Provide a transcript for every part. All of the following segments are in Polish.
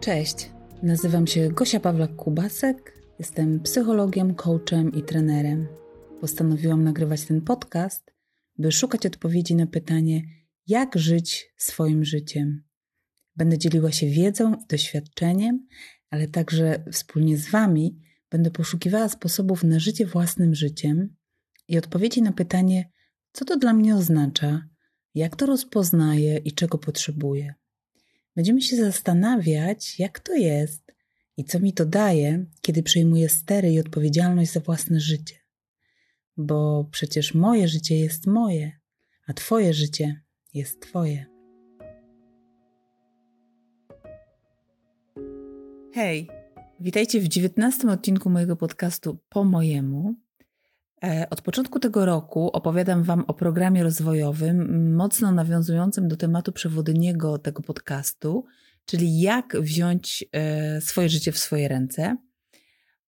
Cześć, nazywam się Gosia Pawlak-Kubasek, jestem psychologiem, coachem i trenerem. Postanowiłam nagrywać ten podcast, by szukać odpowiedzi na pytanie, jak żyć swoim życiem. Będę dzieliła się wiedzą i doświadczeniem, ale także wspólnie z Wami będę poszukiwała sposobów na życie własnym życiem i odpowiedzi na pytanie, co to dla mnie oznacza, jak to rozpoznaję i czego potrzebuję. Będziemy się zastanawiać, jak to jest i co mi to daje, kiedy przejmuję stery i odpowiedzialność za własne życie. Bo przecież moje życie jest moje, a Twoje życie jest Twoje. Hej, witajcie w dziewiętnastym odcinku mojego podcastu Po mojemu. E, od początku tego roku opowiadam Wam o programie rozwojowym, mocno nawiązującym do tematu przewodniego tego podcastu, czyli jak wziąć e, swoje życie w swoje ręce.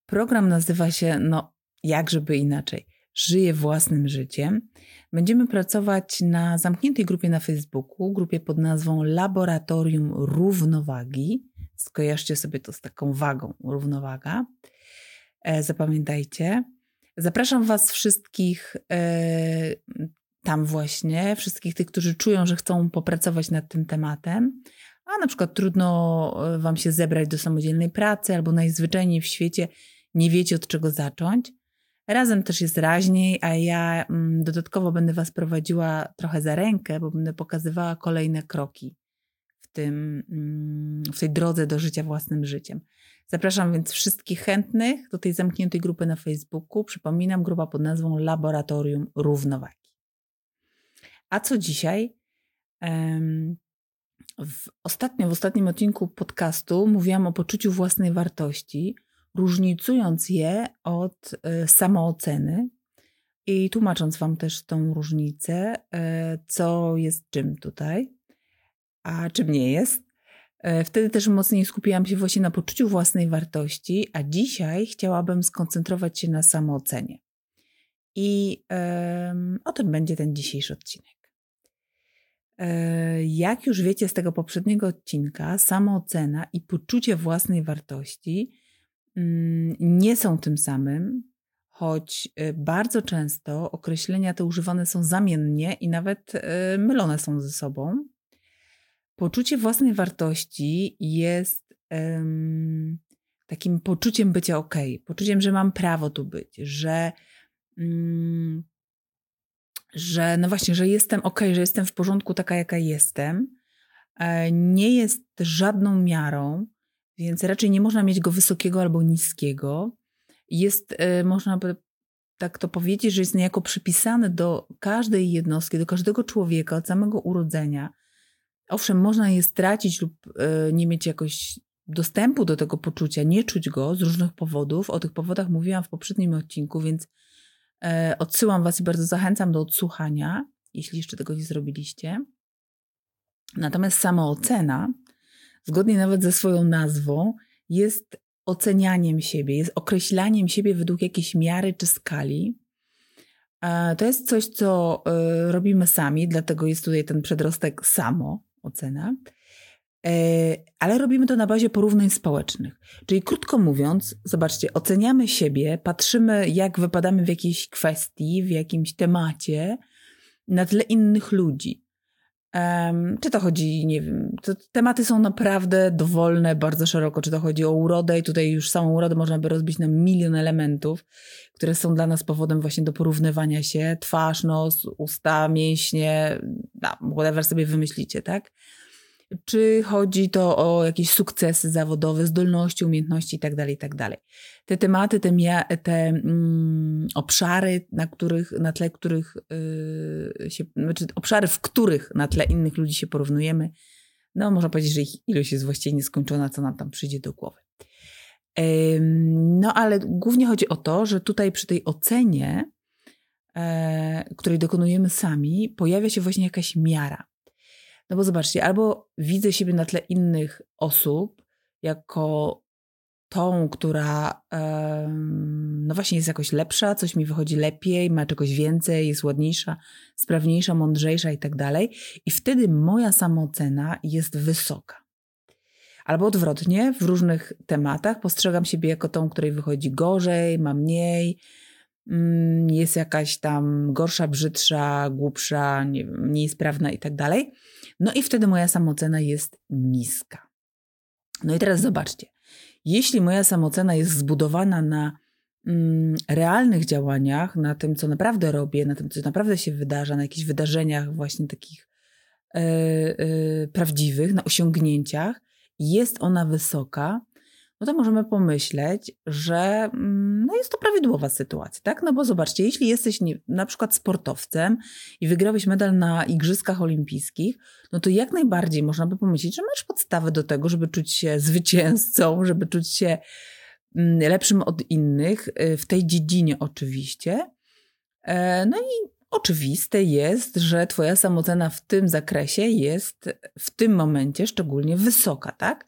Program nazywa się, no, jak żeby inaczej, Żyję własnym życiem. Będziemy pracować na zamkniętej grupie na Facebooku, grupie pod nazwą Laboratorium Równowagi. Skojarzcie sobie to z taką wagą, równowaga. E, zapamiętajcie. Zapraszam Was wszystkich e, tam właśnie, wszystkich tych, którzy czują, że chcą popracować nad tym tematem, a na przykład trudno e, Wam się zebrać do samodzielnej pracy albo najzwyczajniej w świecie nie wiecie od czego zacząć. Razem też jest raźniej, a ja mm, dodatkowo będę Was prowadziła trochę za rękę, bo będę pokazywała kolejne kroki w, tym, mm, w tej drodze do życia własnym życiem. Zapraszam więc wszystkich chętnych do tej zamkniętej grupy na Facebooku. Przypominam, grupa pod nazwą Laboratorium Równowagi. A co dzisiaj? W, ostatnio, w ostatnim odcinku podcastu mówiłam o poczuciu własnej wartości, różnicując je od e, samooceny i tłumacząc Wam też tą różnicę, e, co jest czym tutaj, a czym nie jest. E, wtedy też mocniej skupiłam się właśnie na poczuciu własnej wartości, a dzisiaj chciałabym skoncentrować się na samoocenie. I o tym będzie ten dzisiejszy odcinek. E, jak już wiecie z tego poprzedniego odcinka, samoocena i poczucie własnej wartości um, nie są tym samym, choć e, bardzo często określenia te używane są zamiennie i nawet mylone są ze sobą. Poczucie własnej wartości jest um, takim poczuciem bycia ok, poczuciem, że mam prawo tu być, że, um, że no właśnie, że jestem ok, że jestem w porządku taka, jaka jestem. E, nie jest żadną miarą, więc raczej nie można mieć go wysokiego albo niskiego. Jest, e, można by tak to powiedzieć, że jest niejako przypisany do każdej jednostki, do każdego człowieka od samego urodzenia Owszem, można je stracić lub e, nie mieć jakoś dostępu do tego poczucia, nie czuć go z różnych powodów. O tych powodach mówiłam w poprzednim odcinku, więc e, odsyłam Was i bardzo zachęcam do odsłuchania, jeśli jeszcze tego nie zrobiliście. Natomiast samoocena, zgodnie nawet ze swoją nazwą, jest ocenianiem siebie, jest określaniem siebie według jakiejś miary czy skali. E, to jest coś, co robimy sami, dlatego jest tutaj ten przedrostek samo, ocena, e, ale robimy to na bazie porównań społecznych. Czyli krótko mówiąc, zobaczcie, oceniamy siebie, patrzymy, jak wypadamy w jakiejś kwestii, w jakimś temacie na tle innych ludzi. Um, czy to chodzi, nie wiem, to tematy są naprawdę dowolne, bardzo szeroko. Czy to chodzi o urodę, i tutaj już samą urodę można by rozbić na milion elementów, które są dla nas powodem właśnie do porównywania się. Twarz, nos, usta, mięśnie, no, whatever sobie wymyślicie, tak? czy chodzi to o jakieś sukcesy zawodowe, zdolności, umiejętności itd., tak itd. Te tematy, te, te mm, obszary, na których, na tle których yy, się, znaczy obszary, w których na tle innych ludzi się porównujemy, no można powiedzieć, że ich ilość jest właściwie nieskończona, co nam tam przyjdzie do głowy. No ale głównie chodzi o to, że tutaj przy tej ocenie, yy, której dokonujemy sami, pojawia się właśnie jakaś miara. No bo zobaczcie, albo widzę siebie na tle innych osób jako tą, która no właśnie jest jakoś lepsza, coś mi wychodzi lepiej, ma czegoś więcej, jest ładniejsza, sprawniejsza, mądrzejsza i tak dalej. I wtedy moja samoocena jest wysoka. Albo odwrotnie, w różnych tematach postrzegam siebie jako tą, której wychodzi gorzej, ma mniej, mm, jest jakaś tam gorsza, brzydsza, głupsza, nie, mniej sprawna i tak dalej. No i wtedy moja samoocena jest niska. No i teraz zobaczcie. Jeśli moja samoocena jest zbudowana na mm, realnych działaniach, na tym, co naprawdę robię, na tym, co naprawdę się wydarza, na jakichś wydarzeniach właśnie takich yy, yy, prawdziwych, na osiągnięciach, jest ona wysoka, no to możemy pomyśleć, że mm, no jest to prawidłowa sytuacja, tak? No bo zobaczcie, jeśli jesteś nie, na przykład sportowcem i wygrałeś medal na Igrzyskach Olimpijskich, no to jak najbardziej można by pomyśleć, że masz podstawę do tego, żeby czuć się zwycięzcą, żeby czuć się mm, lepszym od innych, y, w tej dziedzinie oczywiście. E, no i oczywiste jest, że Twoja samocena w tym zakresie jest w tym momencie szczególnie wysoka, tak?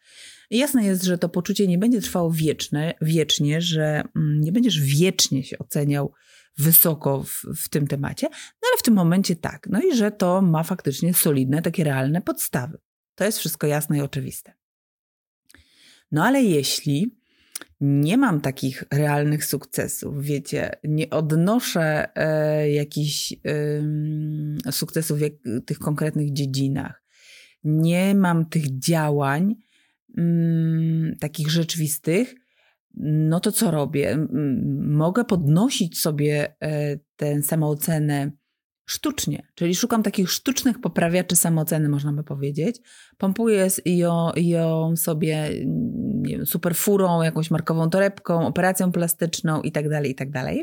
Jasne jest, że to poczucie nie będzie trwało wieczne, wiecznie, że mm, nie będziesz wiecznie się oceniał wysoko w, w tym temacie, no ale w tym momencie tak. No i że to ma faktycznie solidne, takie realne podstawy. To jest wszystko jasne i oczywiste. No ale jeśli nie mam takich realnych sukcesów, wiecie, nie odnoszę e, jakichś e, sukcesów w tych konkretnych dziedzinach, nie mam tych działań, mm, takich rzeczywistych, no to co robię? Mogę podnosić sobie e, tę samoocenę sztucznie, czyli szukam takich sztucznych poprawiaczy samooceny, można by powiedzieć. Pompuję ją, ją sobie nie wiem, superfurą, jakąś markową torebką, operacją plastyczną itd., tak itd. Tak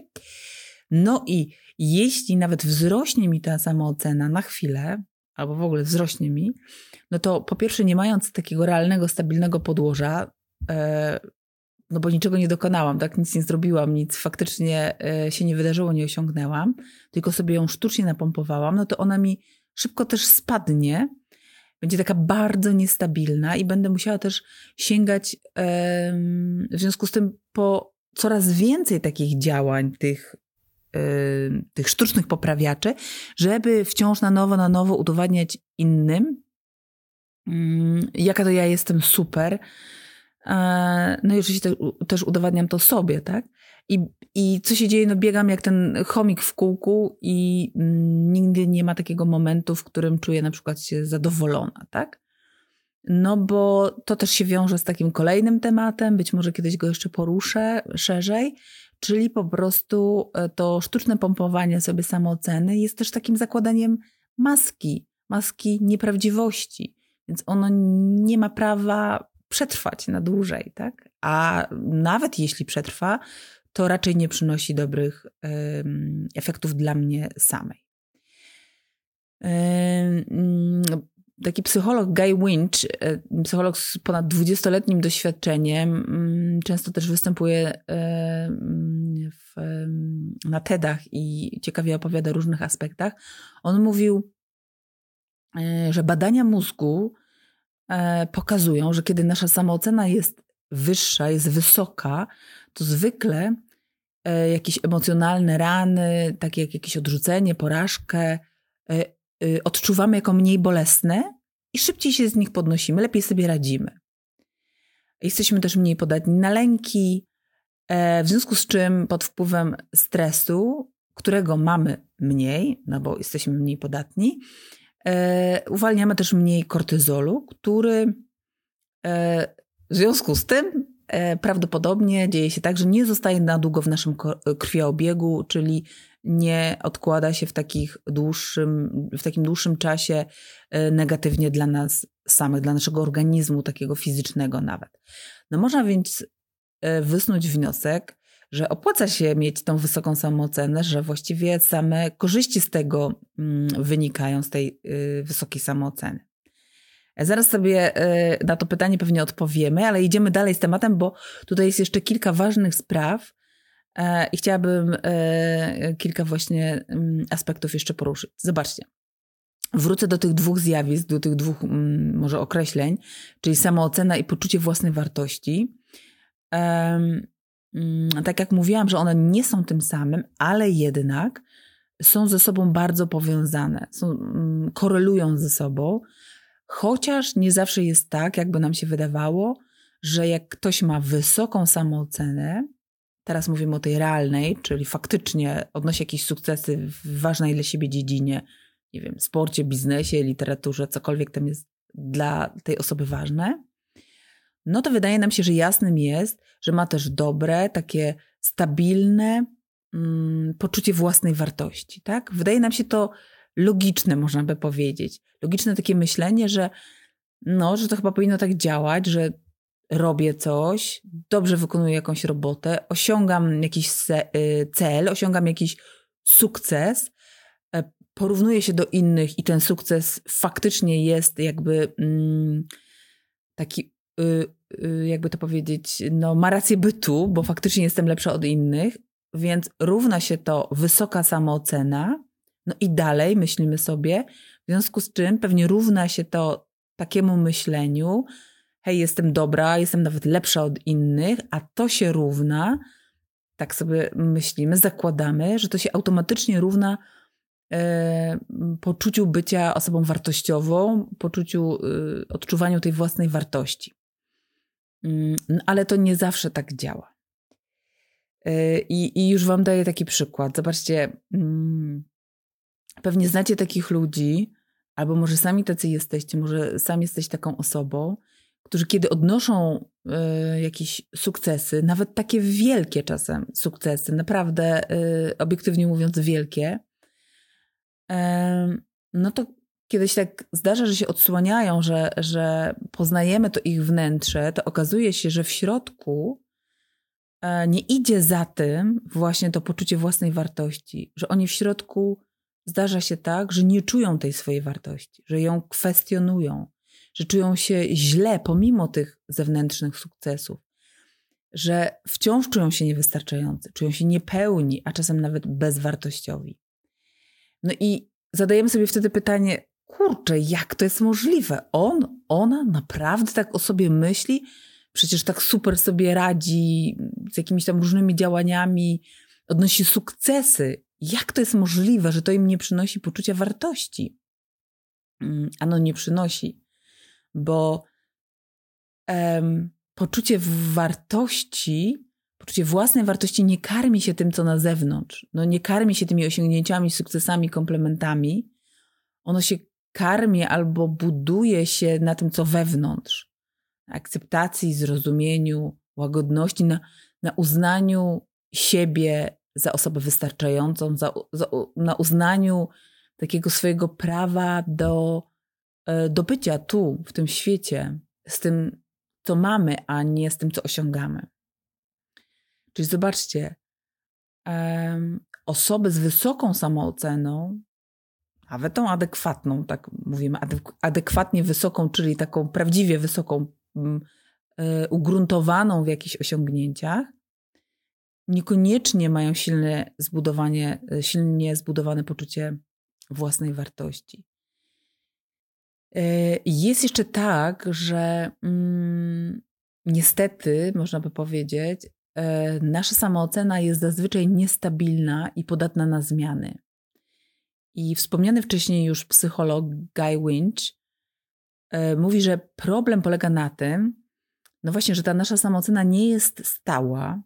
no i jeśli nawet wzrośnie mi ta samoocena na chwilę, albo w ogóle wzrośnie mi, no to po pierwsze, nie mając takiego realnego, stabilnego podłoża, e, no bo niczego nie dokonałam, tak, nic nie zrobiłam, nic faktycznie e, się nie wydarzyło, nie osiągnęłam, tylko sobie ją sztucznie napompowałam, no to ona mi szybko też spadnie, będzie taka bardzo niestabilna i będę musiała też sięgać w związku z tym po coraz więcej takich działań, tych Y, tych sztucznych poprawiaczy, żeby wciąż na nowo, na nowo udowadniać innym, jaka to ja jestem super. E, no i oczywiście też udowadniam to sobie, tak? I, I co się dzieje? No biegam jak ten chomik w kółku i mm, nigdy nie ma takiego momentu, w którym czuję na przykład się zadowolona, tak? No bo to też się wiąże z takim kolejnym tematem, być może kiedyś go jeszcze poruszę szerzej, Czyli po prostu e, to sztuczne pompowanie sobie samooceny jest też takim zakładaniem maski, maski nieprawdziwości, więc ono nie ma prawa przetrwać na dłużej, tak? A nawet jeśli przetrwa, to raczej nie przynosi dobrych um, efektów dla mnie samej. Um, taki psycholog Guy Winch, e, psycholog z ponad 20-letnim doświadczeniem, mm, często też występuje w, na TEDach i ciekawie opowiada o różnych aspektach. On mówił, że badania mózgu pokazują, że kiedy nasza samoocena jest wyższa, jest wysoka, to zwykle jakieś emocjonalne rany, takie jak jakieś odrzucenie, porażkę, odczuwamy jako mniej bolesne i szybciej się z nich podnosimy, lepiej sobie radzimy. Jesteśmy też mniej podatni na lęki, e, w związku z czym pod wpływem stresu, którego mamy mniej, no bo jesteśmy mniej podatni, e, uwalniamy też mniej kortyzolu, który e, w związku z tym prawdopodobnie dzieje się tak, że nie zostaje na długo w naszym krwioobiegu, czyli nie odkłada się w, takich dłuższym, w takim dłuższym czasie e, negatywnie dla nas samych, dla naszego organizmu, takiego fizycznego nawet. No można więc e, wysnuć wniosek, że opłaca się mieć tą wysoką samoocenę, że właściwie same korzyści z tego mm, wynikają, z tej e, wysokiej samooceny. Zaraz sobie na to pytanie pewnie odpowiemy, ale idziemy dalej z tematem, bo tutaj jest jeszcze kilka ważnych spraw, E, I chciałabym e, kilka właśnie mm, aspektów jeszcze poruszyć. Zobaczcie. Wrócę do tych dwóch zjawisk, do tych dwóch mm, może określeń, czyli samoocena i poczucie własnej wartości. Tak jak mówiłam, że one nie są tym samym, ale jednak są ze sobą bardzo powiązane, są, korelują ze sobą, Chociaż nie zawsze jest tak, jakby nam się wydawało, że jak ktoś ma wysoką samoocenę, teraz mówimy o tej realnej, czyli faktycznie odnosi jakieś sukcesy w ważnej dla siebie dziedzinie, nie wiem, sporcie, biznesie, literaturze, cokolwiek tam jest dla tej osoby ważne, no to wydaje nam się, że jasnym jest, że ma też dobre, takie stabilne mm, poczucie własnej wartości. Tak? Wydaje nam się to logiczne, można by powiedzieć. Logiczne takie myślenie, że, no, że to chyba powinno tak działać, że robię coś, dobrze wykonuję jakąś robotę, osiągam jakiś y, cel, osiągam jakiś sukces, e, porównuję się do innych i ten sukces faktycznie jest jakby mm, taki, jakby to powiedzieć, no, ma rację bytu, bo faktycznie jestem lepsza od innych, więc równa się to wysoka samoocena. No i dalej myślimy sobie, w związku z czym pewnie równa się to takiemu myśleniu, hej, jestem dobra, jestem nawet lepsza od innych, a to się równa, tak sobie myślimy, zakładamy, że to się automatycznie równa e, poczuciu bycia osobą wartościową, poczuciu, e, odczuwaniu tej własnej wartości. Mm, ale to nie zawsze tak działa. E, I, I, już Wam daję taki przykład. Zobaczcie, mm, pewnie znacie takich ludzi, albo może sami tacy jesteście, może sami jesteś taką osobą, którzy kiedy odnoszą y, jakieś sukcesy, nawet takie wielkie czasem sukcesy, naprawdę y, obiektywnie mówiąc wielkie, y, no to kiedyś tak zdarza, że się odsłaniają, że, że poznajemy to ich wnętrze, to okazuje się, że w środku nie idzie za tym właśnie to poczucie własnej wartości, że oni w środku zdarza się tak, że nie czują tej swojej wartości, że ją kwestionują, że czują się źle pomimo tych zewnętrznych sukcesów, że wciąż czują się niewystarczający, czują się niepełni, a czasem nawet bezwartościowi. No i zadajemy sobie wtedy pytanie, kurczę, jak to jest możliwe? On, ona naprawdę tak o sobie myśli? Przecież tak super sobie radzi z jakimiś tam różnymi działaniami, odnosi sukcesy. Jak to jest możliwe, że to im nie przynosi poczucia wartości? Mm, ano nie przynosi bo um, poczucie wartości, poczucie własnej wartości nie karmi się tym, co na zewnątrz. No nie karmi się tymi osiągnięciami, sukcesami, komplementami. Ono się karmi albo buduje się na tym, co wewnątrz. Na akceptacji, zrozumieniu, łagodności, na, na uznaniu siebie za osobę wystarczającą, za, za, na uznaniu takiego swojego prawa do E, do bycia tu, w tym świecie, z tym, co mamy, a nie z tym, co osiągamy. Czyli zobaczcie, osoby z wysoką samooceną, nawet tą adekwatną, tak mówimy, adekwatnie wysoką, czyli taką prawdziwie wysoką, mm, e, ugruntowaną w jakichś osiągnięciach, niekoniecznie mają silne zbudowanie, e, silnie zbudowane poczucie własnej wartości. E, jest jeszcze tak, że mm, niestety, można by powiedzieć, nasza samoocena jest zazwyczaj niestabilna i podatna na zmiany. I wspomniany wcześniej już psycholog Guy Winch e, mówi, że problem polega na tym, no właśnie, że ta nasza samoocena nie jest stała.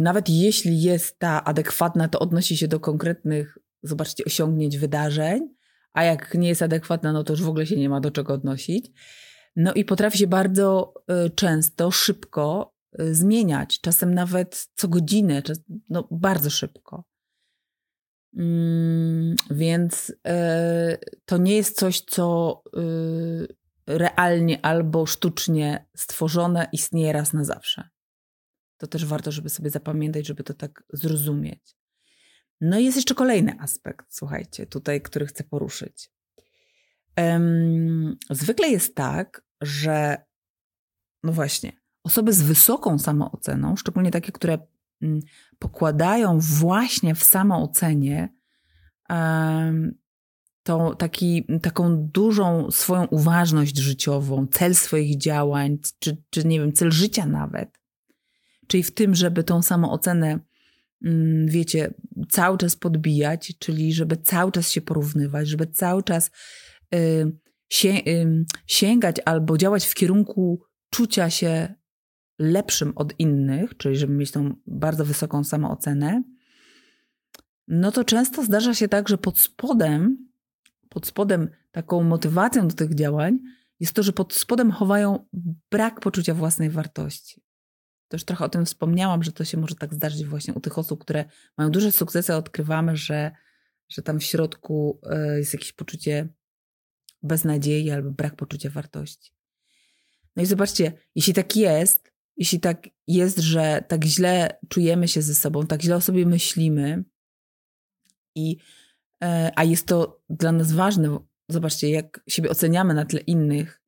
Nawet jeśli jest ta adekwatna, to odnosi się do konkretnych zobaczcie, osiągnięć wydarzeń, a jak nie jest adekwatna, no to już w ogóle się nie ma do czego odnosić. No i potrafi się bardzo często, szybko zmieniać, czasem nawet co godzinę, no bardzo szybko. Mm, więc y, to nie jest coś, co realnie albo sztucznie stworzone istnieje raz na zawsze. To też warto, żeby sobie zapamiętać, żeby to tak zrozumieć. No i jest jeszcze kolejny aspekt, słuchajcie, tutaj, który chcę poruszyć. Zwykle jest tak, że no właśnie, osoby z wysoką samooceną, szczególnie takie, które um, pokładają właśnie w samoocenie taki, taką dużą swoją uważność życiową, cel swoich działań, czy, czy nie wiem, cel życia nawet. Czyli w tym, żeby tą samoocenę mm, wiecie, cały czas podbijać, czyli żeby cały czas się porównywać, żeby cały czas y, sięgać albo działać w kierunku czucia się lepszym od innych, czyli żeby mieć tą bardzo wysoką samoocenę, no to często zdarza się tak, że pod spodem, pod spodem taką motywacją do tych działań jest to, że pod spodem chowają brak poczucia własnej wartości. To już trochę o tym wspomniałam, że to się może tak zdarzyć właśnie u tych osób, które mają duże sukcesy, odkrywamy, że, że tam w środku e, jest jakieś poczucie beznadziei albo brak poczucia wartości. No i zobaczcie, jeśli tak jest, jeśli tak jest, że tak źle czujemy się ze sobą, tak źle o sobie myślimy, i, e, a jest to dla nas ważne, zobaczcie, jak siebie oceniamy na tle innych,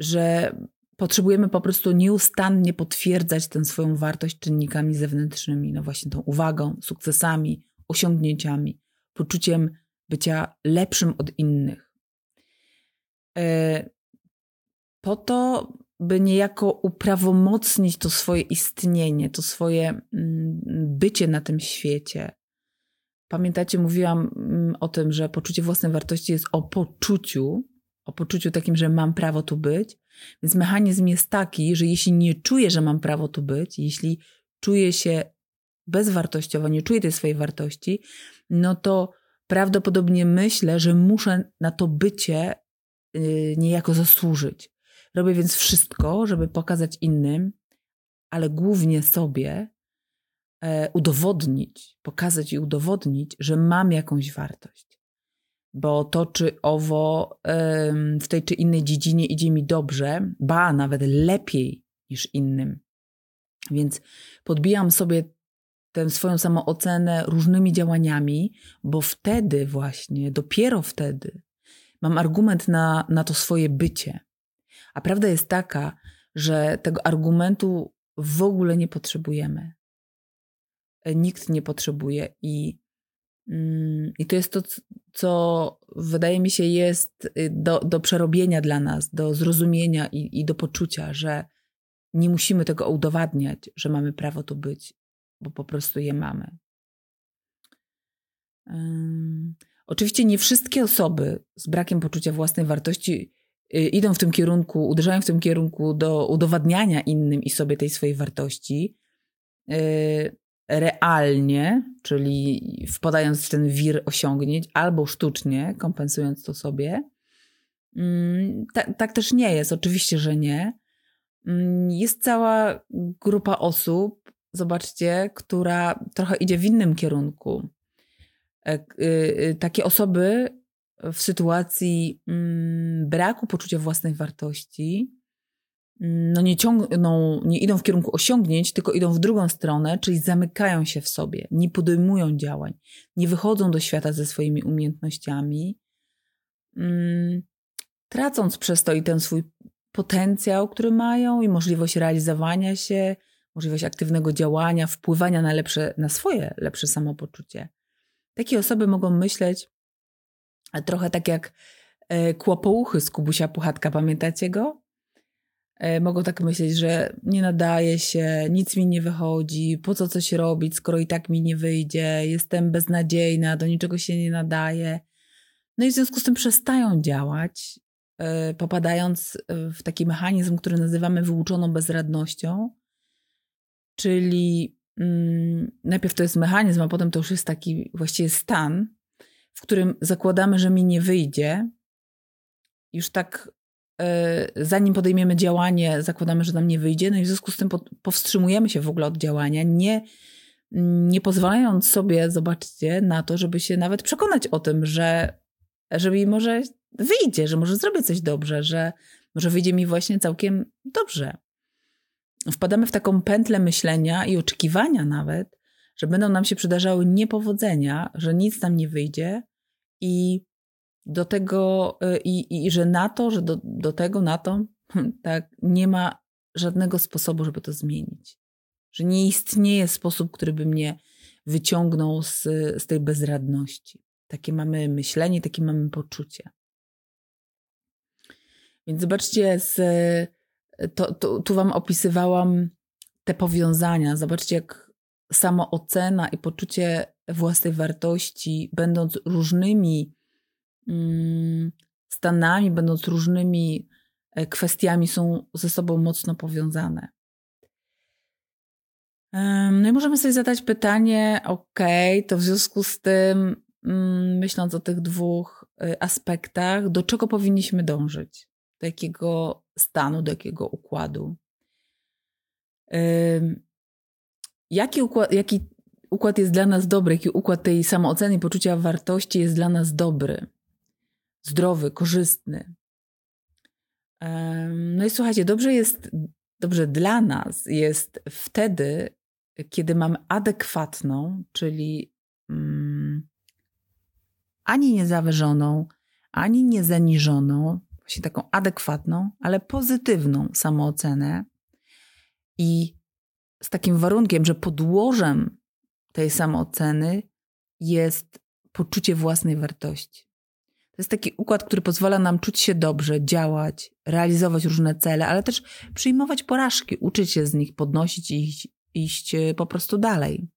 że potrzebujemy po prostu nieustannie potwierdzać tę swoją wartość czynnikami zewnętrznymi, no właśnie tą uwagą, sukcesami, osiągnięciami, poczuciem bycia lepszym od innych. E, po to, by niejako uprawomocnić to swoje istnienie, to swoje mm, bycie na tym świecie. Pamiętacie, mówiłam mm, o tym, że poczucie własnej wartości jest o poczuciu, o poczuciu takim, że mam prawo tu być. Więc mechanizm jest taki, że jeśli nie czuję, że mam prawo tu być, jeśli czuję się bezwartościowo, nie czuję tej swojej wartości, no to prawdopodobnie myślę, że muszę na to bycie yy, niejako zasłużyć. Robię więc wszystko, żeby pokazać innym, ale głównie sobie, e, udowodnić, pokazać i udowodnić, że mam jakąś wartość. Bo to, czy owo e, w tej czy innej dziedzinie idzie mi dobrze, ba, nawet lepiej niż innym. Więc podbijam sobie tę swoją samoocenę różnymi działaniami, bo wtedy właśnie, dopiero wtedy mam argument na, na to swoje bycie. A prawda jest taka, że tego argumentu w ogóle nie potrzebujemy. E, nikt nie potrzebuje i, mm, i to jest to, co wydaje mi się jest y, do, do przerobienia dla nas, do zrozumienia i, i do poczucia, że nie musimy tego udowadniać, że mamy prawo tu być, bo po prostu je mamy. Um, oczywiście nie wszystkie osoby z brakiem poczucia własnej wartości idą w tym kierunku, uderzają w tym kierunku do udowadniania innym i sobie tej swojej wartości y, realnie, czyli wpadając w ten wir osiągnięć, albo sztucznie, kompensując to sobie. Mm, tak, tak też nie jest, oczywiście, że nie. Mm, jest cała grupa osób, zobaczcie, która trochę idzie w innym kierunku. E, y, takie osoby w sytuacji mm, braku poczucia własnej wartości, mm, no nie, ciągną, nie idą w kierunku osiągnięć, tylko idą w drugą stronę, czyli zamykają się w sobie, nie podejmują działań, nie wychodzą do świata ze swoimi umiejętnościami, mm, tracąc przez to i ten swój potencjał, który mają, i możliwość realizowania się, możliwość aktywnego działania, wpływania na, lepsze, na swoje lepsze samopoczucie. Takie osoby mogą myśleć, Trochę tak jak e, kłopouchy z Kubusia Puchatka, pamiętacie go? E, mogą tak myśleć, że nie nadaje się, nic mi nie wychodzi, po co coś robić, skoro i tak mi nie wyjdzie, jestem beznadziejna, do niczego się nie nadaje. No i w związku z tym przestają działać, e, popadając w taki mechanizm, który nazywamy wyuczoną bezradnością, czyli mm, najpierw to jest mechanizm, a potem to już jest taki właściwie stan, którym zakładamy, że mi nie wyjdzie, już tak e, zanim podejmiemy działanie, zakładamy, że nam nie wyjdzie, no i w związku z tym powstrzymujemy się w ogóle od działania, nie, nie pozwalając sobie, zobaczcie, na to, żeby się nawet przekonać o tym, że, że mi może wyjdzie, że może zrobię coś dobrze, że może wyjdzie mi właśnie całkiem dobrze. Wpadamy w taką pętlę myślenia i oczekiwania nawet, że będą nam się przydarzały niepowodzenia, że nic nam nie wyjdzie i do tego, y, i, i że na to, że do, do tego, na to, tak, nie ma żadnego sposobu, żeby to zmienić. Że nie istnieje sposób, który by mnie wyciągnął z, z tej bezradności. Takie mamy myślenie, takie mamy poczucie. Więc zobaczcie, z, to, to, tu Wam opisywałam te powiązania. Zobaczcie, jak samoocena i poczucie własnej wartości, będąc różnymi mm, stanami, będąc różnymi e, kwestiami, są ze sobą mocno powiązane. No i możemy sobie zadać pytanie, ok, to w związku z tym, mm, myśląc o tych dwóch y, aspektach, do czego powinniśmy dążyć? Do jakiego stanu, do jakiego układu? Jaki układ, jaki układ jest dla nas dobry, jaki układ tej samooceny poczucia wartości jest dla nas dobry, zdrowy, korzystny? No i słuchajcie, dobrze jest, dobrze dla nas jest wtedy, kiedy mamy adekwatną, czyli mm, ani niezawyżoną, ani niezaniżoną, właśnie taką adekwatną, ale pozytywną samoocenę i z takim warunkiem, że podłożem tej samooceny jest poczucie własnej wartości. To jest taki układ, który pozwala nam czuć się dobrze, działać, realizować różne cele, ale też przyjmować porażki, uczyć się z nich, podnosić ich iść e, po prostu dalej.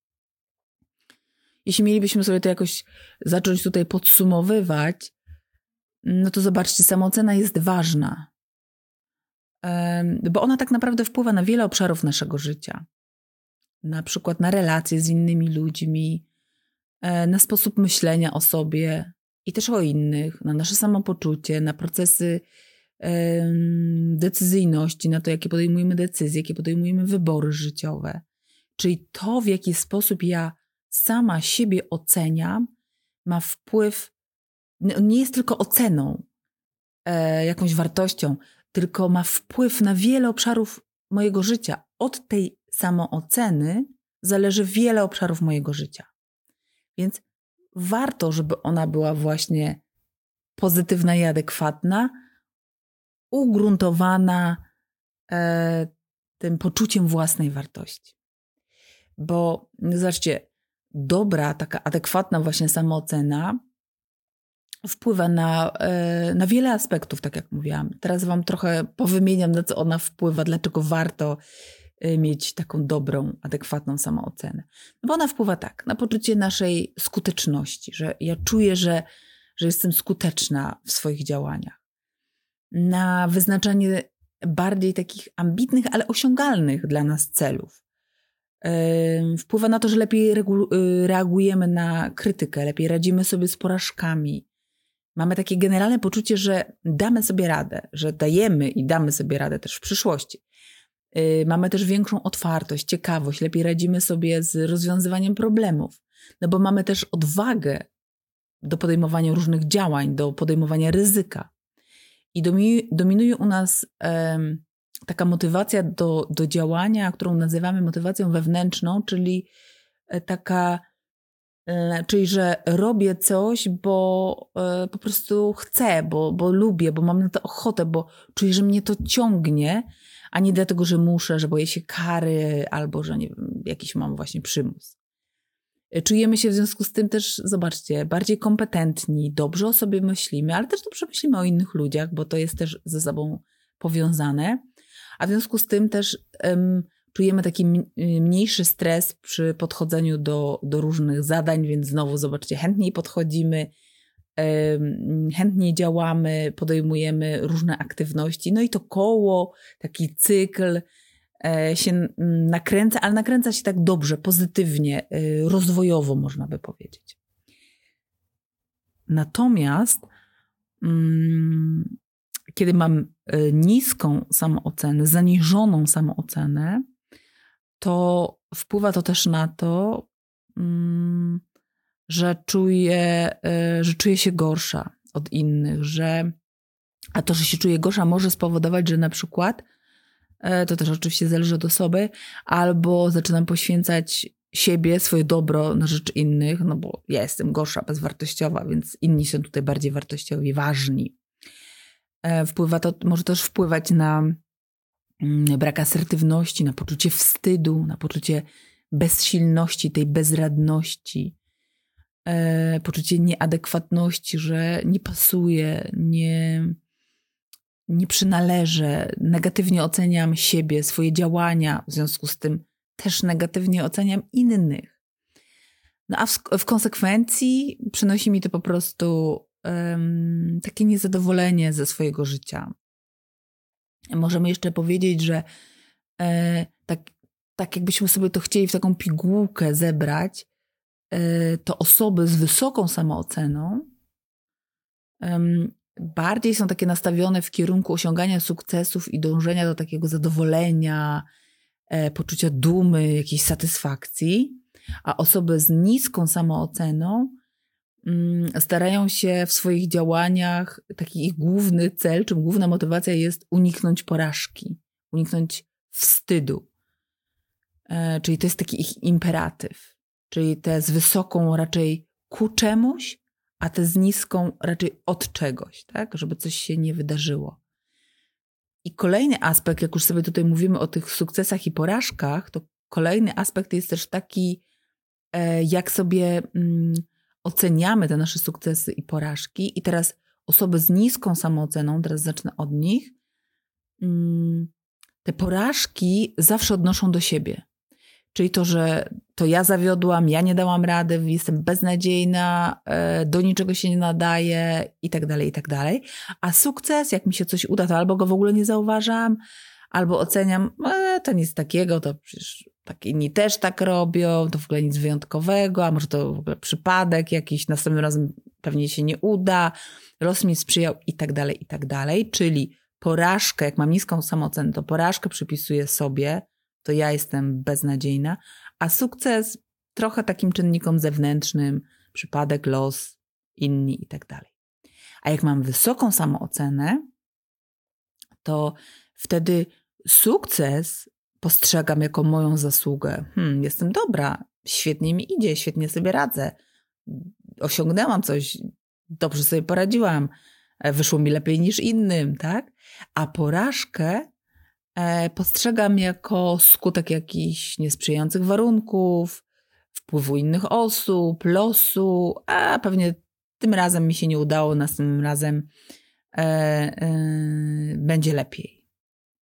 Jeśli mielibyśmy sobie to jakoś zacząć tutaj podsumowywać, no to zobaczcie, samoocena jest ważna, bo ona tak naprawdę wpływa na wiele obszarów naszego życia. Na przykład na relacje z innymi ludźmi, e, na sposób myślenia o sobie i też o innych, na nasze samopoczucie, na procesy decyzyjności, na to, jakie podejmujemy decyzje, jakie podejmujemy wybory życiowe. Czyli to, w jaki sposób ja sama siebie oceniam, ma wpływ, nie jest tylko oceną, e, jakąś wartością, tylko ma wpływ na wiele obszarów mojego życia. Od tej samooceny zależy wiele obszarów mojego życia. Więc warto, żeby ona była właśnie pozytywna i adekwatna, ugruntowana e, tym poczuciem własnej wartości. Bo zobaczcie, dobra, taka adekwatna właśnie samoocena wpływa na, e, na wiele aspektów, tak jak mówiłam. Teraz Wam trochę powymieniam, na co ona wpływa, dlaczego warto e, mieć taką dobrą, adekwatną samoocenę. No bo ona wpływa tak, na poczucie naszej skuteczności, że ja czuję, że, że jestem skuteczna w swoich działaniach. Na wyznaczanie bardziej takich ambitnych, ale osiągalnych dla nas celów wpływa na to, że lepiej reagujemy na krytykę, lepiej radzimy sobie z porażkami. Mamy takie generalne poczucie, że damy sobie radę, że dajemy i damy sobie radę też w przyszłości. Y, mamy też większą otwartość, ciekawość, lepiej radzimy sobie z rozwiązywaniem problemów, no bo mamy też odwagę do podejmowania różnych działań, do podejmowania ryzyka. I dominuje u nas taka motywacja do, do działania, którą nazywamy motywacją wewnętrzną, czyli e, taka, czyli że robię coś, bo e, po prostu chcę, bo, bo lubię, bo mam na to ochotę, bo czuję, że mnie to ciągnie, a nie dlatego, że muszę, że boję się kary albo że nie wiem, jakiś mam właśnie przymus. Czujemy się w związku z tym też, zobaczcie, bardziej kompetentni, dobrze o sobie myślimy, ale też dobrze myślimy o innych ludziach, bo to jest też ze sobą powiązane a w związku z tym też um, czujemy taki mniejszy stres przy podchodzeniu do, do różnych zadań, więc znowu zobaczcie, chętniej podchodzimy, chętniej działamy, podejmujemy różne aktywności. No i to koło, taki cykl e, się nakręca, ale nakręca się tak dobrze, pozytywnie, e, rozwojowo, można by powiedzieć. Natomiast mm, kiedy mam e, niską samoocenę, zaniżoną samoocenę, to wpływa to też na to, mm, że czuję, e, że czuję się gorsza od innych, że a to, że się czuję gorsza, może spowodować, że na przykład, e, to też oczywiście zależy od osoby, albo zaczynam poświęcać siebie, swoje dobro na rzecz innych, no bo ja jestem gorsza, bezwartościowa, więc inni są tutaj bardziej wartościowi, ważni. E, wpływa to, może też wpływać na brak asertywności, na poczucie wstydu, na poczucie bezsilności, tej bezradności, e, poczucie nieadekwatności, że nie pasuje, nie, nie przynależę, negatywnie oceniam siebie, swoje działania, w związku z tym też negatywnie oceniam innych. No a w, w konsekwencji przynosi mi to po prostu um, takie niezadowolenie ze swojego życia. Możemy jeszcze powiedzieć, że e, tak, tak jakbyśmy sobie to chcieli w taką pigułkę zebrać, e, to osoby z wysoką samooceną bardziej są takie nastawione w kierunku osiągania sukcesów i dążenia do takiego zadowolenia, e, poczucia dumy, jakiejś satysfakcji, a osoby z niską samooceną starają się w swoich działaniach, taki ich główny cel, czy główna motywacja jest uniknąć porażki, uniknąć wstydu. E, czyli to jest taki ich imperatyw, czyli te z wysoką raczej ku czemuś, a te z niską raczej od czegoś, tak? Żeby coś się nie wydarzyło. I kolejny aspekt, jak już sobie tutaj mówimy o tych sukcesach i porażkach, to kolejny aspekt jest też taki, e, jak sobie mm, oceniamy te nasze sukcesy i porażki. I teraz osoby z niską samooceną, teraz zacznę od nich, mm, te porażki zawsze odnoszą do siebie. Czyli to, że to ja zawiodłam, ja nie dałam rady, jestem beznadziejna, e, do niczego się nie nadaje i tak dalej, i tak dalej. A sukces, jak mi się coś uda, to albo go w ogóle nie zauważam, albo oceniam, e, to nic takiego, to przecież tak inni też tak robią, to w ogóle nic wyjątkowego, a może to w ogóle przypadek jakiś, następnym razem pewnie się nie uda, los mi sprzyjał i tak dalej, i tak dalej. Czyli porażkę, jak mam niską samoocenę, to porażkę przypisuję sobie, to ja jestem beznadziejna, a sukces trochę takim czynnikom zewnętrznym, przypadek, los, inni i tak dalej. A jak mam wysoką samoocenę, to wtedy sukces postrzegam jako moją zasługę. Hmm, jestem dobra, świetnie mi idzie, świetnie sobie radzę, osiągnęłam coś, dobrze sobie poradziłam, wyszło mi lepiej niż innym, tak? A porażkę E, postrzegam jako skutek jakichś niesprzyjających warunków, wpływu innych osób, losu, a pewnie tym razem mi się nie udało, następnym razem e, e, będzie lepiej.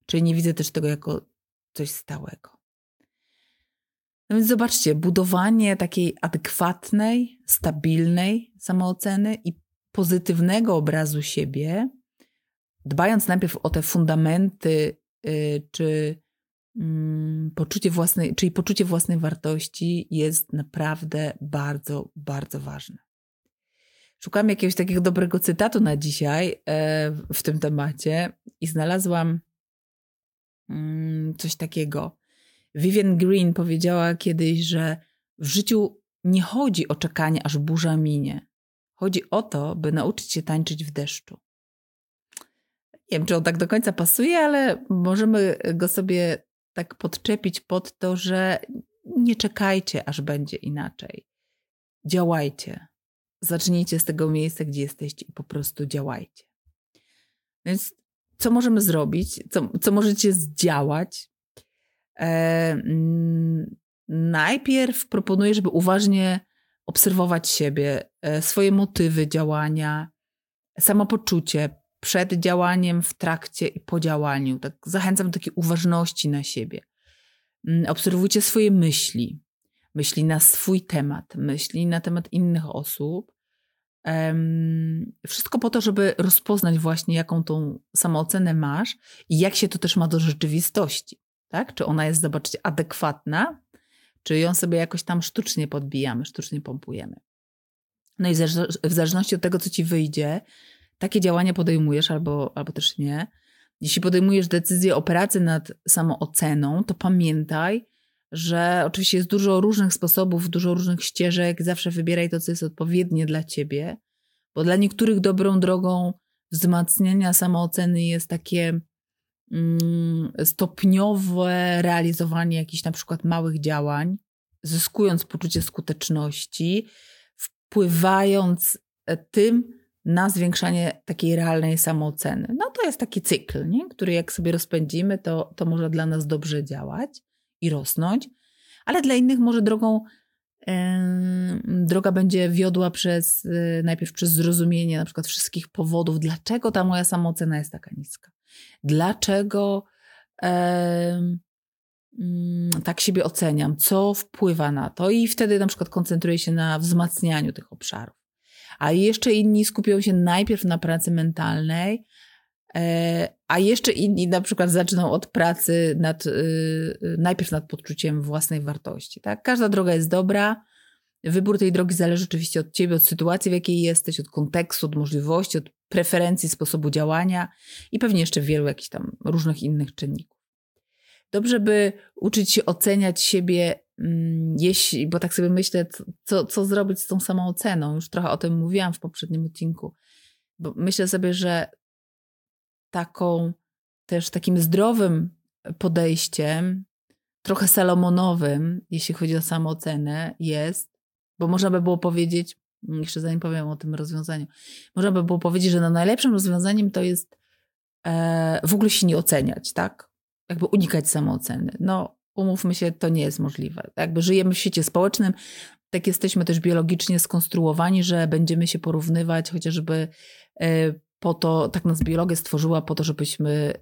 Czyli nie widzę też tego jako coś stałego. No więc zobaczcie, budowanie takiej adekwatnej, stabilnej samooceny i pozytywnego obrazu siebie, dbając najpierw o te fundamenty Y, czy mm, poczucie własnej, czyli poczucie własnej wartości jest naprawdę bardzo, bardzo ważne. Szukam jakiegoś takiego dobrego cytatu na dzisiaj e, w tym temacie i znalazłam coś takiego. Vivian Green powiedziała kiedyś, że w życiu nie chodzi o czekanie, aż burza minie. Chodzi o to, by nauczyć się tańczyć w deszczu. Nie wiem, czy on tak do końca pasuje, ale możemy go sobie tak podczepić pod to, że nie czekajcie, aż będzie inaczej. Działajcie. Zacznijcie z tego miejsca, gdzie jesteście i po prostu działajcie. Więc co możemy zrobić? Co, co możecie zdziałać? E, mm, najpierw proponuję, żeby uważnie obserwować siebie, e, swoje motywy działania, samopoczucie, przed działaniem, w trakcie i po działaniu. Tak zachęcam do takiej uważności na siebie. Mm, obserwujcie swoje myśli, myśli na swój temat, myśli na temat innych osób. Wszystko po to, żeby rozpoznać właśnie, jaką tą samoocenę masz i jak się to też ma do rzeczywistości. Tak? Czy ona jest, zobaczcie, adekwatna, czy ją sobie jakoś tam sztucznie podbijamy, sztucznie pompujemy. No i w zależności od tego, co ci wyjdzie, takie działania podejmujesz albo, albo też nie. Jeśli podejmujesz decyzję o pracy nad samooceną, to pamiętaj, że oczywiście jest dużo różnych sposobów, dużo różnych ścieżek, zawsze wybieraj to, co jest odpowiednie dla ciebie, bo dla niektórych dobrą drogą wzmacniania samooceny jest takie mm, stopniowe realizowanie jakichś na przykład małych działań, zyskując poczucie skuteczności, wpływając e, tym na zwiększanie takiej realnej samooceny. No to jest taki cykl, nie? który jak sobie rozpędzimy, to, to może dla nas dobrze działać i rosnąć, ale dla innych może drogą droga będzie wiodła przez yy, najpierw przez zrozumienie na przykład wszystkich powodów, dlaczego ta moja samoocena jest taka niska. Dlaczego mm, tak siebie oceniam, co wpływa na to, i wtedy na przykład koncentruję się na wzmacnianiu tych obszarów. A jeszcze inni skupią się najpierw na pracy mentalnej, a jeszcze inni na przykład zaczną od pracy nad, y, y, najpierw nad poczuciem własnej wartości. Tak? Każda droga jest dobra. Wybór tej drogi zależy oczywiście od ciebie, od sytuacji, w jakiej jesteś, od kontekstu, od możliwości, od preferencji, sposobu działania i pewnie jeszcze wielu jakichś tam różnych innych czynników. Dobrze by uczyć się oceniać siebie, mm, jeśli, bo tak sobie myślę, co, co zrobić z tą samooceną. Już trochę o tym mówiłam w poprzednim odcinku. Bo myślę sobie, że taką też takim zdrowym podejściem, trochę salomonowym, jeśli chodzi o samoocenę, jest, bo można by było powiedzieć, jeszcze zanim powiem o tym rozwiązaniu, można by było powiedzieć, że no najlepszym rozwiązaniem to jest e, w ogóle się nie oceniać, tak? Jakby unikać samooceny. No, umówmy się, to nie jest możliwe. Jakby żyjemy w świecie społecznym, tak jesteśmy też biologicznie skonstruowani, że będziemy się porównywać chociażby e, po to, tak nas biologia stworzyła po to, żebyśmy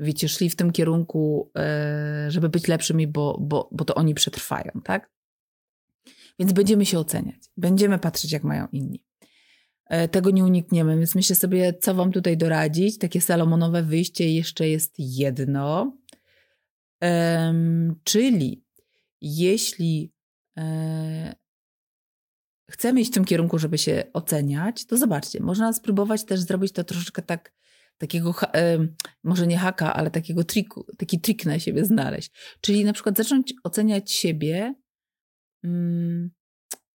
wiecie, szli w tym kierunku, e, żeby być lepszymi, bo, bo, bo to oni przetrwają, tak? Więc będziemy się oceniać, będziemy patrzeć, jak mają inni. E, tego nie unikniemy, więc myślę sobie, co wam tutaj doradzić. Takie salomonowe wyjście jeszcze jest jedno, czyli jeśli e, chcemy iść w tym kierunku, żeby się oceniać, to zobaczcie, można spróbować też zrobić to troszeczkę tak, takiego, może nie haka, ale takiego triku, taki trik na siebie znaleźć. Czyli na przykład zacząć oceniać siebie mm,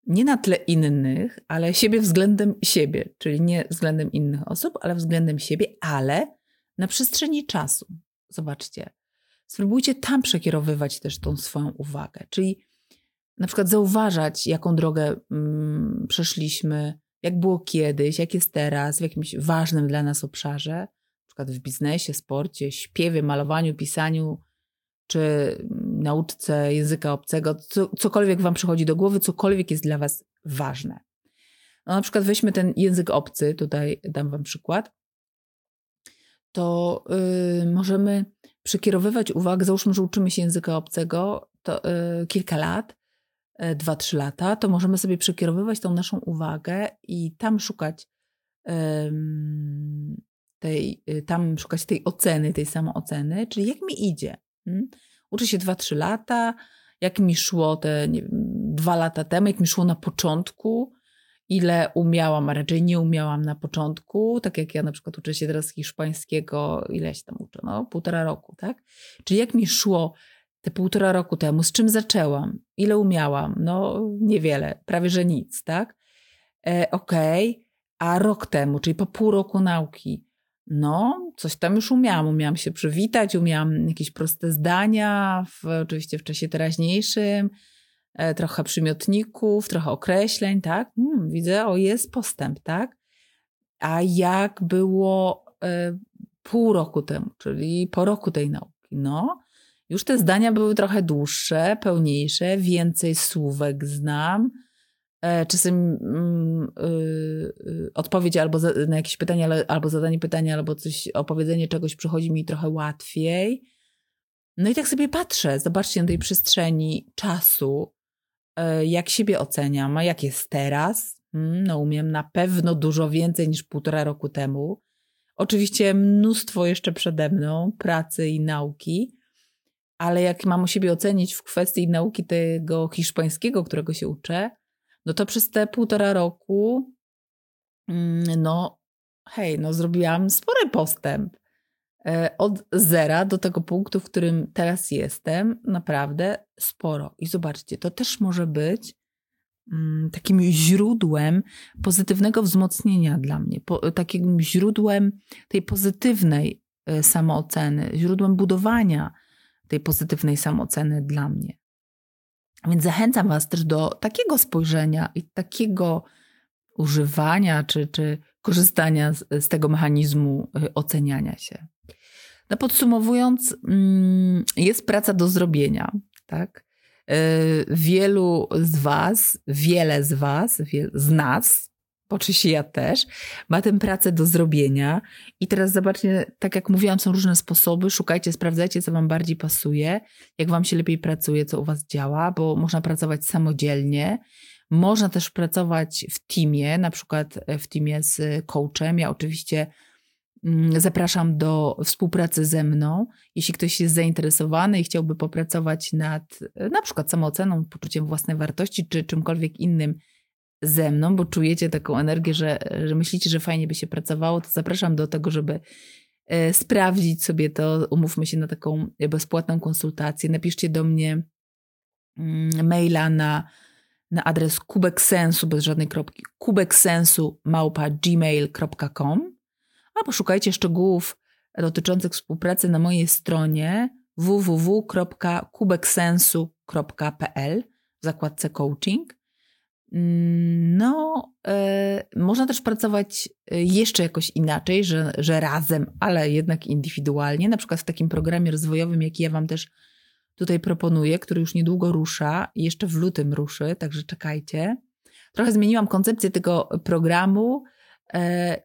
nie na tle innych, ale siebie względem siebie, czyli nie względem innych osób, ale względem siebie, ale na przestrzeni czasu. Zobaczcie. Spróbujcie tam przekierowywać też tą swoją uwagę. Czyli na przykład zauważać, jaką drogę mm, przeszliśmy, jak było kiedyś, jak jest teraz, w jakimś ważnym dla nas obszarze, na przykład w biznesie, sporcie, śpiewie, malowaniu, pisaniu, czy nauczce języka obcego, co, cokolwiek wam przychodzi do głowy, cokolwiek jest dla was ważne. No, na przykład weźmy ten język obcy, tutaj dam wam przykład, to yy, możemy przekierowywać uwagę, załóżmy, że uczymy się języka obcego to, yy, kilka lat, 2-3 e, lata, to możemy sobie przekierowywać tą naszą uwagę i tam szukać tej, y, tam szukać tej oceny, tej samooceny, czyli jak mi idzie. Hmm? Uczę się 2-3 lata, jak mi szło te nie wiem, dwa lata temu, jak mi szło na początku, ile umiałam, a raczej nie umiałam na początku, tak jak ja na przykład uczę się teraz hiszpańskiego, ile się tam uczę, no półtora roku, tak? Czyli jak mi szło te półtora roku temu, z czym zaczęłam, ile umiałam, no niewiele, prawie że nic, tak? E, Okej, okay. a rok temu, czyli po pół roku nauki, no coś tam już umiałam, umiałam się przywitać, umiałam jakieś proste zdania, w, oczywiście w czasie teraźniejszym, e, trochę przymiotników, trochę określeń, tak? Hmm, widzę, o jest postęp, tak? A jak było e, pół roku temu, czyli po roku tej nauki? No, już te zdania były trochę dłuższe, pełniejsze, więcej słówek znam. E, czasem mm, y, y, odpowiedź albo za, na jakieś pytanie, albo zadanie pytania, albo coś, opowiedzenie czegoś przychodzi mi trochę łatwiej. No i tak sobie patrzę, zobaczcie na tej przestrzeni czasu, e, jak siebie oceniam, a jak jest teraz. Mm, no umiem na pewno dużo więcej niż półtora roku temu. Oczywiście mnóstwo jeszcze przede mną pracy i nauki, ale jak mam u siebie ocenić w kwestii nauki tego hiszpańskiego, którego się uczę, no to przez te półtora roku, mm, no hej, no zrobiłam spory postęp. E, od zera do tego punktu, w którym teraz jestem, naprawdę sporo. I zobaczcie, to też może być mm, takim źródłem pozytywnego wzmocnienia dla mnie, takim źródłem tej pozytywnej e, samooceny, źródłem budowania tej pozytywnej samooceny dla mnie. Więc zachęcam Was też do takiego spojrzenia i takiego używania czy, czy korzystania z, z tego mechanizmu y, oceniania się. No podsumowując, mm, jest praca do zrobienia, tak? Y, wielu z Was, wiele z Was, z nas bo oczywiście ja też, ma tę pracę do zrobienia. I teraz zobaczcie, tak jak mówiłam, są różne sposoby. Szukajcie, sprawdzajcie, co Wam bardziej pasuje, jak Wam się lepiej pracuje, co u Was działa, bo można pracować samodzielnie. Można też pracować w teamie, na przykład w teamie z coachem. Ja oczywiście mm, zapraszam do współpracy ze mną. Jeśli ktoś jest zainteresowany i chciałby popracować nad na przykład samooceną, poczuciem własnej wartości czy czymkolwiek innym, ze mną, bo czujecie taką energię, że, że myślicie, że fajnie by się pracowało, to zapraszam do tego, żeby e, sprawdzić sobie to. Umówmy się na taką bezpłatną konsultację. Napiszcie do mnie mm, maila na, na adres kubeksensu, bez żadnej kropki, kubeksensu małpa gmail.com albo szukajcie szczegółów dotyczących współpracy na mojej stronie www.kubeksensu.pl w zakładce coaching. No, y, można też pracować e, jeszcze jakoś inaczej, że, że razem, ale jednak indywidualnie. Na przykład w takim programie rozwojowym, jaki ja Wam też tutaj proponuję, który już niedługo rusza, jeszcze w lutym ruszy, także czekajcie. Trochę zmieniłam koncepcję tego programu y,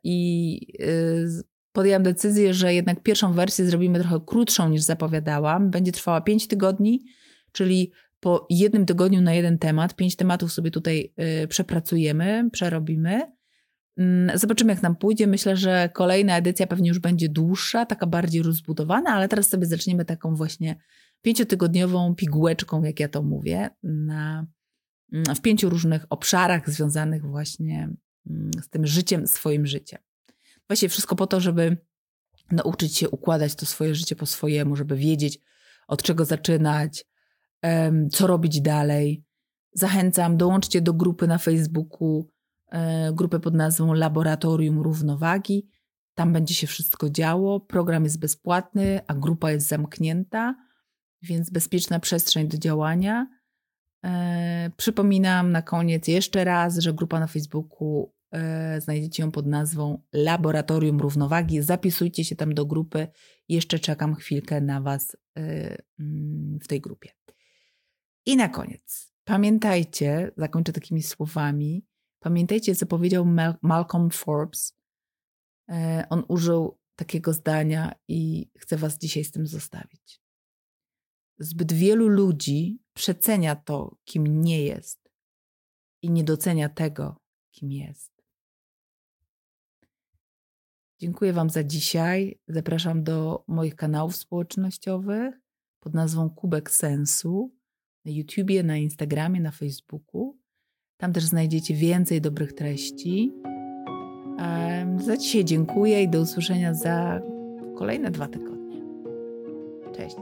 i y, podjęłam decyzję, że jednak pierwszą wersję zrobimy trochę krótszą niż zapowiadałam. Będzie trwała 5 tygodni, czyli po jednym tygodniu na jeden temat, pięć tematów sobie tutaj y, przepracujemy, przerobimy. Mm, zobaczymy, jak nam pójdzie. Myślę, że kolejna edycja pewnie już będzie dłuższa, taka bardziej rozbudowana, ale teraz sobie zaczniemy taką właśnie pięciotygodniową pigułeczką, jak ja to mówię, na, mm, w pięciu różnych obszarach związanych właśnie mm, z tym życiem, swoim życiem. Właśnie wszystko po to, żeby nauczyć się układać to swoje życie po swojemu, żeby wiedzieć, od czego zaczynać, co robić dalej. Zachęcam, dołączcie do grupy na Facebooku, e, grupę pod nazwą Laboratorium Równowagi. Tam będzie się wszystko działo. Program jest bezpłatny, a grupa jest zamknięta, więc bezpieczna przestrzeń do działania. E, przypominam na koniec jeszcze raz, że grupa na Facebooku e, znajdziecie ją pod nazwą Laboratorium Równowagi. Zapisujcie się tam do grupy. Jeszcze czekam chwilkę na Was mm, w tej grupie. I na koniec, pamiętajcie, zakończę takimi słowami, pamiętajcie, co powiedział Malcolm Forbes. E, on użył takiego zdania i chcę Was dzisiaj z tym zostawić. Zbyt wielu ludzi przecenia to, kim nie jest i nie docenia tego, kim jest. Dziękuję Wam za dzisiaj. Zapraszam do moich kanałów społecznościowych pod nazwą Kubek Sensu na YouTubie, na Instagramie, na Facebooku. Tam też znajdziecie więcej dobrych treści. Za dzisiaj dziękuję i do usłyszenia za kolejne dwa tygodnie. Cześć.